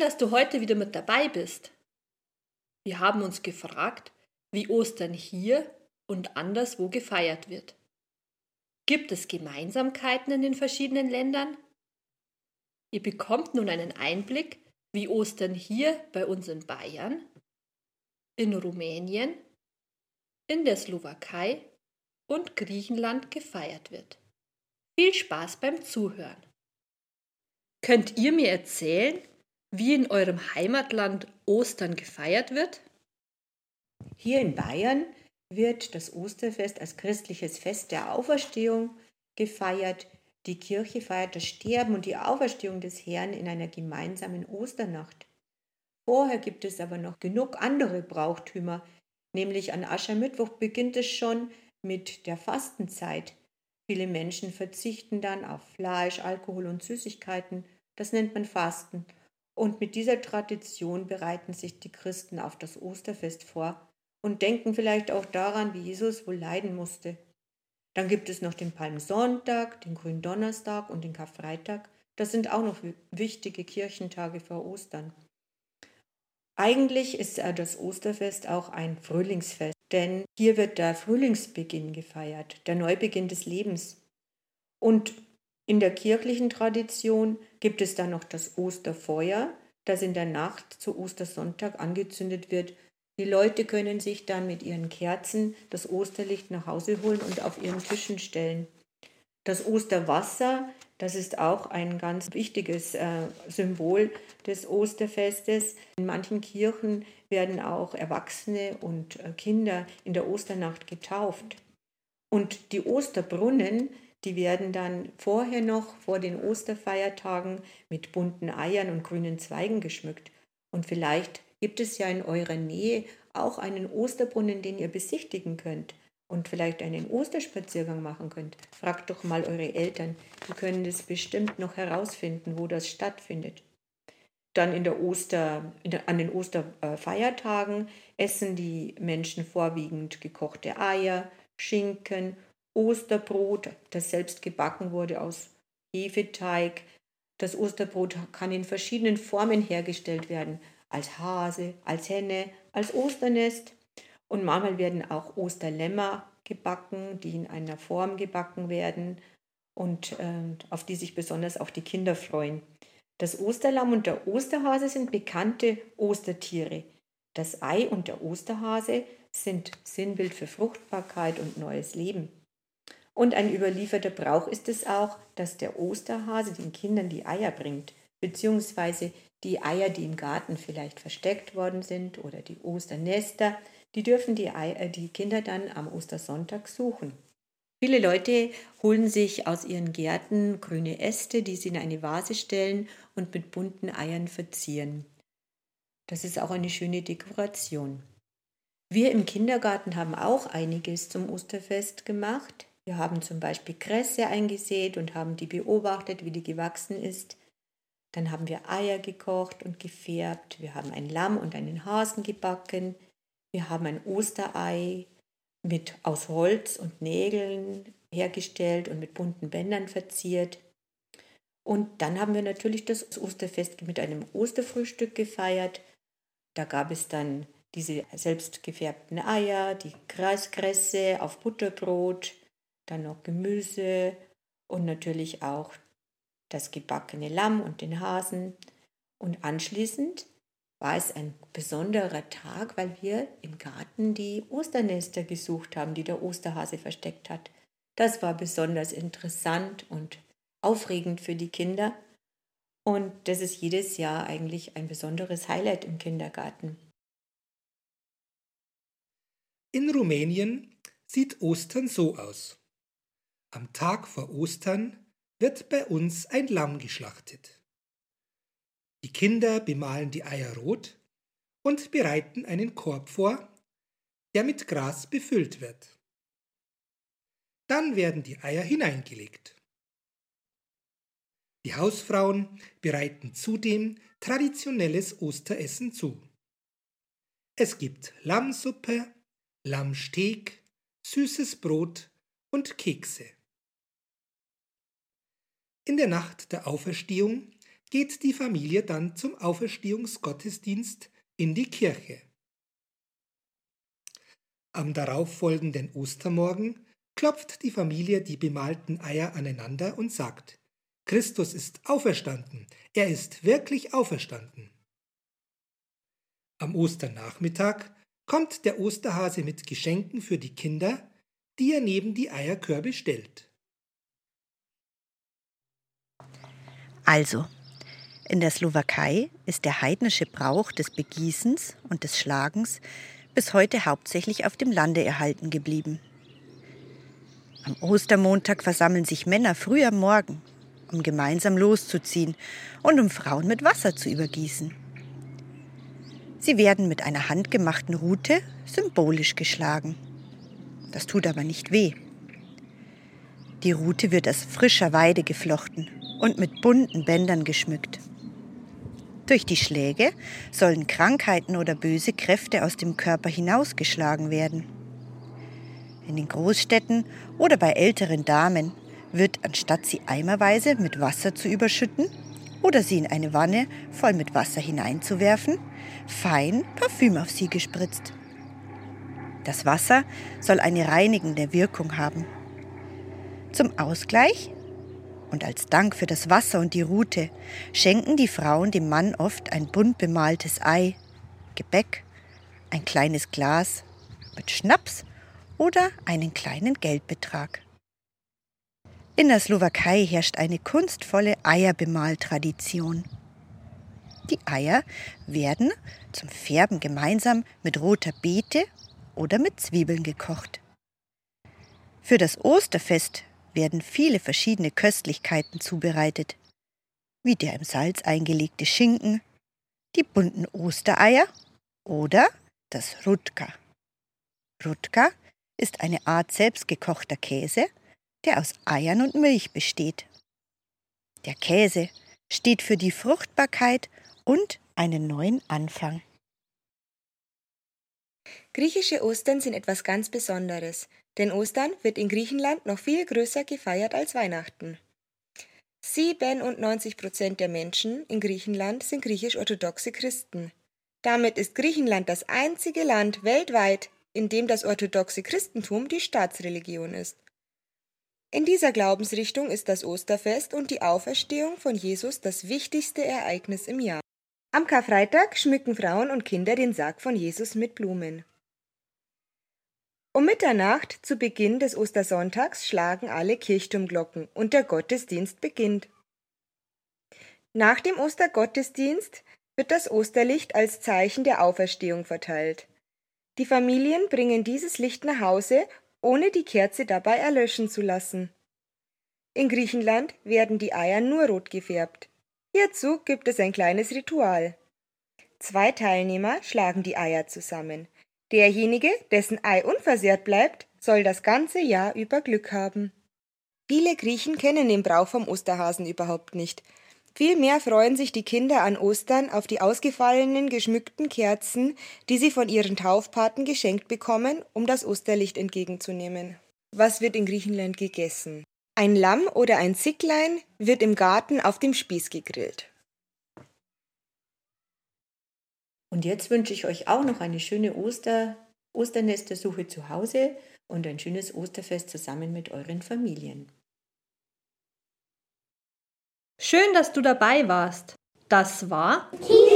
Dass du heute wieder mit dabei bist. Wir haben uns gefragt, wie Ostern hier und anderswo gefeiert wird. Gibt es Gemeinsamkeiten in den verschiedenen Ländern? Ihr bekommt nun einen Einblick, wie Ostern hier bei uns in Bayern, in Rumänien, in der Slowakei und Griechenland gefeiert wird. Viel Spaß beim Zuhören. Könnt ihr mir erzählen, wie in eurem Heimatland Ostern gefeiert wird? Hier in Bayern wird das Osterfest als christliches Fest der Auferstehung gefeiert. Die Kirche feiert das Sterben und die Auferstehung des Herrn in einer gemeinsamen Osternacht. Vorher gibt es aber noch genug andere Brauchtümer, nämlich an Aschermittwoch beginnt es schon mit der Fastenzeit. Viele Menschen verzichten dann auf Fleisch, Alkohol und Süßigkeiten. Das nennt man Fasten. Und mit dieser Tradition bereiten sich die Christen auf das Osterfest vor und denken vielleicht auch daran, wie Jesus wohl leiden musste. Dann gibt es noch den Palmsonntag, den Gründonnerstag und den Karfreitag. Das sind auch noch wichtige Kirchentage vor Ostern. Eigentlich ist das Osterfest auch ein Frühlingsfest, denn hier wird der Frühlingsbeginn gefeiert, der Neubeginn des Lebens. Und in der kirchlichen Tradition gibt es dann noch das Osterfeuer, das in der Nacht zu Ostersonntag angezündet wird die Leute können sich dann mit ihren Kerzen das Osterlicht nach Hause holen und auf ihren Tischen stellen. Das Osterwasser, das ist auch ein ganz wichtiges äh, Symbol des Osterfestes. In manchen Kirchen werden auch Erwachsene und äh, Kinder in der Osternacht getauft. Und die Osterbrunnen, die werden dann vorher noch vor den Osterfeiertagen mit bunten Eiern und grünen Zweigen geschmückt. Und vielleicht gibt es ja in eurer Nähe auch einen Osterbrunnen, den ihr besichtigen könnt und vielleicht einen Osterspaziergang machen könnt. Fragt doch mal eure Eltern, die können das bestimmt noch herausfinden, wo das stattfindet. Dann in der Oster, in der, an den Osterfeiertagen essen die Menschen vorwiegend gekochte Eier, Schinken, Osterbrot, das selbst gebacken wurde aus Hefeteig. Das Osterbrot kann in verschiedenen Formen hergestellt werden als Hase, als Henne, als Osternest. Und manchmal werden auch Osterlämmer gebacken, die in einer Form gebacken werden und äh, auf die sich besonders auch die Kinder freuen. Das Osterlamm und der Osterhase sind bekannte Ostertiere. Das Ei und der Osterhase sind Sinnbild für Fruchtbarkeit und neues Leben. Und ein überlieferter Brauch ist es auch, dass der Osterhase den Kindern die Eier bringt, beziehungsweise die Eier, die im Garten vielleicht versteckt worden sind oder die Osternester, die dürfen die, Eier, äh, die Kinder dann am Ostersonntag suchen. Viele Leute holen sich aus ihren Gärten grüne Äste, die sie in eine Vase stellen und mit bunten Eiern verzieren. Das ist auch eine schöne Dekoration. Wir im Kindergarten haben auch einiges zum Osterfest gemacht. Wir haben zum Beispiel Kresse eingesät und haben die beobachtet, wie die gewachsen ist. Dann haben wir Eier gekocht und gefärbt. Wir haben ein Lamm und einen Hasen gebacken. Wir haben ein Osterei mit aus Holz und Nägeln hergestellt und mit bunten Bändern verziert. Und dann haben wir natürlich das Osterfest mit einem Osterfrühstück gefeiert. Da gab es dann diese selbst gefärbten Eier, die Kreiskresse auf Butterbrot, dann noch Gemüse und natürlich auch das gebackene Lamm und den Hasen. Und anschließend war es ein besonderer Tag, weil wir im Garten die Osternester gesucht haben, die der Osterhase versteckt hat. Das war besonders interessant und aufregend für die Kinder. Und das ist jedes Jahr eigentlich ein besonderes Highlight im Kindergarten. In Rumänien sieht Ostern so aus. Am Tag vor Ostern wird bei uns ein Lamm geschlachtet. Die Kinder bemalen die Eier rot und bereiten einen Korb vor, der mit Gras befüllt wird. Dann werden die Eier hineingelegt. Die Hausfrauen bereiten zudem traditionelles Osteressen zu. Es gibt Lammsuppe, Lammsteak, süßes Brot und Kekse. In der Nacht der Auferstehung geht die Familie dann zum Auferstehungsgottesdienst in die Kirche. Am darauffolgenden Ostermorgen klopft die Familie die bemalten Eier aneinander und sagt, Christus ist auferstanden, er ist wirklich auferstanden. Am Osternachmittag kommt der Osterhase mit Geschenken für die Kinder, die er neben die Eierkörbe stellt. Also, in der Slowakei ist der heidnische Brauch des Begießens und des Schlagens bis heute hauptsächlich auf dem Lande erhalten geblieben. Am Ostermontag versammeln sich Männer früh am Morgen, um gemeinsam loszuziehen und um Frauen mit Wasser zu übergießen. Sie werden mit einer handgemachten Rute symbolisch geschlagen. Das tut aber nicht weh. Die Rute wird aus frischer Weide geflochten und mit bunten Bändern geschmückt. Durch die Schläge sollen Krankheiten oder böse Kräfte aus dem Körper hinausgeschlagen werden. In den Großstädten oder bei älteren Damen wird, anstatt sie eimerweise mit Wasser zu überschütten oder sie in eine Wanne voll mit Wasser hineinzuwerfen, fein Parfüm auf sie gespritzt. Das Wasser soll eine reinigende Wirkung haben. Zum Ausgleich und als Dank für das Wasser und die Rute schenken die Frauen dem Mann oft ein bunt bemaltes Ei, Gebäck, ein kleines Glas mit Schnaps oder einen kleinen Geldbetrag. In der Slowakei herrscht eine kunstvolle Eierbemaltradition. Die Eier werden zum Färben gemeinsam mit roter Beete oder mit Zwiebeln gekocht. Für das Osterfest werden viele verschiedene Köstlichkeiten zubereitet, wie der im Salz eingelegte Schinken, die bunten Ostereier oder das Rutka. Rutka ist eine Art selbstgekochter Käse, der aus Eiern und Milch besteht. Der Käse steht für die Fruchtbarkeit und einen neuen Anfang. Griechische Ostern sind etwas ganz Besonderes, denn Ostern wird in Griechenland noch viel größer gefeiert als Weihnachten. 97 Prozent der Menschen in Griechenland sind griechisch-orthodoxe Christen. Damit ist Griechenland das einzige Land weltweit, in dem das orthodoxe Christentum die Staatsreligion ist. In dieser Glaubensrichtung ist das Osterfest und die Auferstehung von Jesus das wichtigste Ereignis im Jahr. Am Karfreitag schmücken Frauen und Kinder den Sarg von Jesus mit Blumen. Um Mitternacht zu Beginn des Ostersonntags schlagen alle Kirchturmglocken und der Gottesdienst beginnt. Nach dem Ostergottesdienst wird das Osterlicht als Zeichen der Auferstehung verteilt. Die Familien bringen dieses Licht nach Hause, ohne die Kerze dabei erlöschen zu lassen. In Griechenland werden die Eier nur rot gefärbt. Hierzu gibt es ein kleines Ritual. Zwei Teilnehmer schlagen die Eier zusammen. Derjenige, dessen Ei unversehrt bleibt, soll das ganze Jahr über Glück haben. Viele Griechen kennen den Brauch vom Osterhasen überhaupt nicht. Vielmehr freuen sich die Kinder an Ostern auf die ausgefallenen geschmückten Kerzen, die sie von ihren Taufpaten geschenkt bekommen, um das Osterlicht entgegenzunehmen. Was wird in Griechenland gegessen? Ein Lamm oder ein Zicklein wird im Garten auf dem Spieß gegrillt. Und jetzt wünsche ich euch auch noch eine schöne Oster, Osternestersuche zu Hause und ein schönes Osterfest zusammen mit euren Familien. Schön, dass du dabei warst. Das war Kinderlohn.